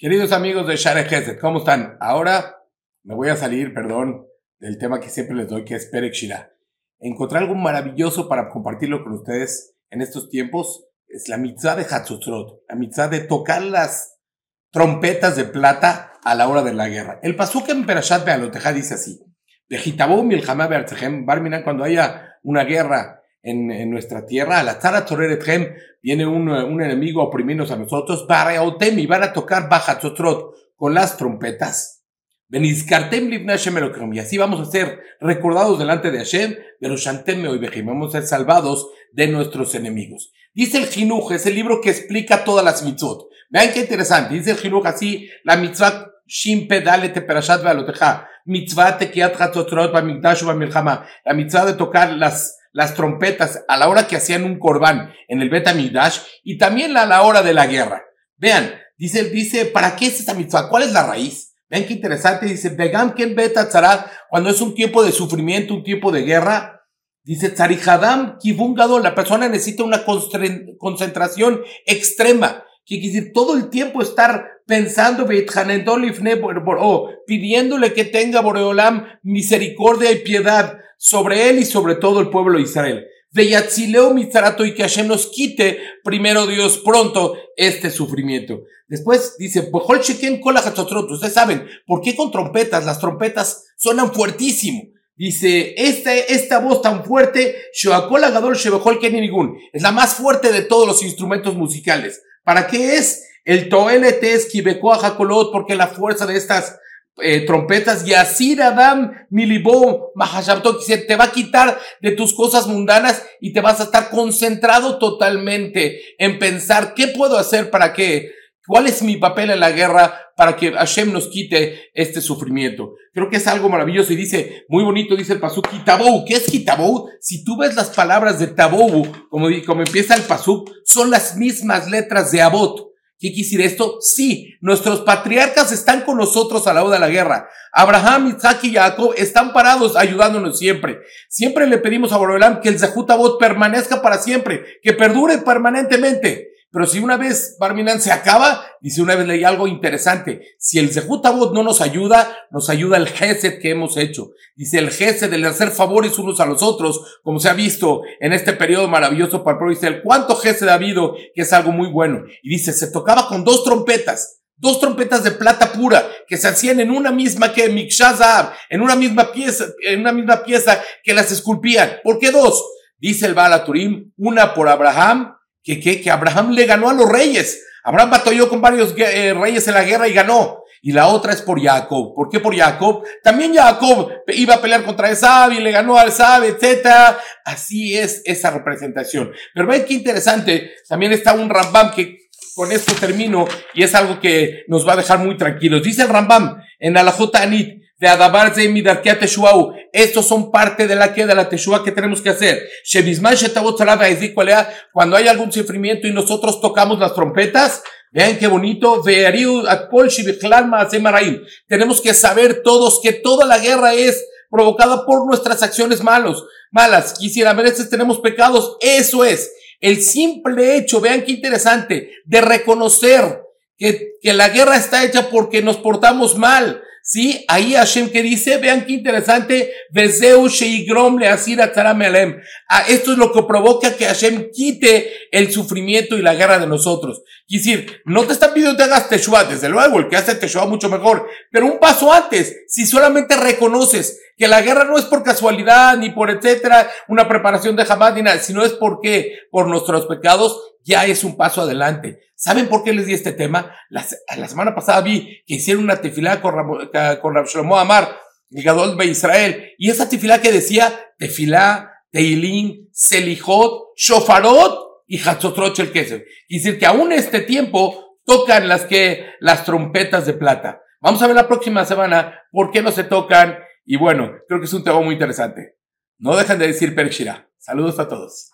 Queridos amigos de Share Hesed, ¿cómo están? Ahora me voy a salir, perdón, del tema que siempre les doy, que es Perek Shira. Encontré algo maravilloso para compartirlo con ustedes en estos tiempos. Es la mitzvah de Hatzotrot, la mitzvah de tocar las trompetas de plata a la hora de la guerra. El pasuk en Perashat Bealoteja dice así: Vejitabó milhamá beartzehem, barminan cuando haya una guerra en, nuestra tierra, a la Tzara Torerethem, viene un, un enemigo a oprimirnos a nosotros, y van a tocar baja con las trompetas. Benizkartem y así vamos a ser recordados delante de Hashem, pero Shantem vamos a ser salvados de nuestros enemigos. Dice el Jinuj, es el libro que explica todas las mitzvot. Vean qué interesante, dice el Jinuj así, la mitzvah Shimpe Dale Perashat Vealoteja, mitzvah Tekiat Hatzotrot Bamigdash Bamilchama, la mitzvah de tocar las las trompetas a la hora que hacían un corbán en el Betamidash y también a la hora de la guerra. Vean, dice, dice, ¿para qué es esta mitzvah? ¿Cuál es la raíz? Vean qué interesante, dice, Begam Ken Beta cuando es un tiempo de sufrimiento, un tiempo de guerra, dice, Tzarihadam Kibungado, la persona necesita una concentración extrema, decir todo el tiempo estar pensando, o pidiéndole que tenga Boreolam misericordia y piedad sobre él y sobre todo el pueblo de Israel. Veyatzileo Mitzarato y que Hashem nos quite primero Dios pronto este sufrimiento. Después dice, ustedes saben, ¿por qué con trompetas? Las trompetas suenan fuertísimo. Dice, esta, esta voz tan fuerte, es la más fuerte de todos los instrumentos musicales. ¿Para qué es? El Toelete es Jacolot, porque la fuerza de estas eh, trompetas y así Adam Milibó Mahashabto se te va a quitar de tus cosas mundanas y te vas a estar concentrado totalmente en pensar qué puedo hacer para que cuál es mi papel en la guerra para que Hashem nos quite este sufrimiento. Creo que es algo maravilloso y dice, muy bonito, dice el pasuk, Kitabou. ¿Qué es Kitabou? Si tú ves las palabras de Tabou, como, como empieza el pasuk, son las mismas letras de Abot. ¿Qué decir esto? Sí, nuestros patriarcas están con nosotros a la hora de la guerra. Abraham, Isaac y Jacob están parados ayudándonos siempre. Siempre le pedimos a Borolam que el Zahutabot permanezca para siempre, que perdure permanentemente. Pero si una vez Barminan se acaba, dice una vez leí algo interesante, si el Zehutabot no nos ayuda, nos ayuda el Gesed que hemos hecho. Dice el Gesed, el hacer favores unos a los otros, como se ha visto en este periodo maravilloso para el. ¿Cuánto Gesed ha habido? Que es algo muy bueno. Y dice, se tocaba con dos trompetas, dos trompetas de plata pura, que se hacían en una misma que Mikshazab, en una misma pieza, en una misma pieza que las esculpían. ¿Por qué dos? Dice el Baal Turim, una por Abraham que, que, que Abraham le ganó a los reyes. Abraham batalló con varios eh, reyes en la guerra y ganó. Y la otra es por Jacob. ¿Por qué por Jacob? También Jacob iba a pelear contra Esab y le ganó a Esab, etc. Así es esa representación. Pero ven qué interesante. También está un Rambam que con esto termino y es algo que nos va a dejar muy tranquilos. Dice Rambam en Alajota Anit de Adabar Midarkia Teshuau. Estos son parte de la que de la Teshua que tenemos que hacer. Cuando hay algún sufrimiento y nosotros tocamos las trompetas, vean qué bonito. Tenemos que saber todos que toda la guerra es provocada por nuestras acciones malos, malas. Quisiera, a veces tenemos pecados. Eso es. El simple hecho, vean qué interesante, de reconocer que, que la guerra está hecha porque nos portamos mal, Sí, ahí Hashem que dice, vean qué interesante, ah, esto es lo que provoca que Hashem quite el sufrimiento y la guerra de nosotros. Es decir, no te está pidiendo que hagas Teshua, desde luego, el que hace Teshua mucho mejor, pero un paso antes, si solamente reconoces que la guerra no es por casualidad, ni por etcétera, una preparación de jamás, ni nada, sino es porque por nuestros pecados, ya es un paso adelante. ¿Saben por qué les di este tema? La, semana pasada vi que hicieron una tefilá con, con Rab Amar, el Gadol de Israel, y esa tefilá que decía tefilá, teilín, selijot, shofarot y hatzotrot el queso. Y decir que aún este tiempo tocan las que, las trompetas de plata. Vamos a ver la próxima semana por qué no se tocan. Y bueno, creo que es un tema muy interesante. No dejen de decir Perkshira. Saludos a todos.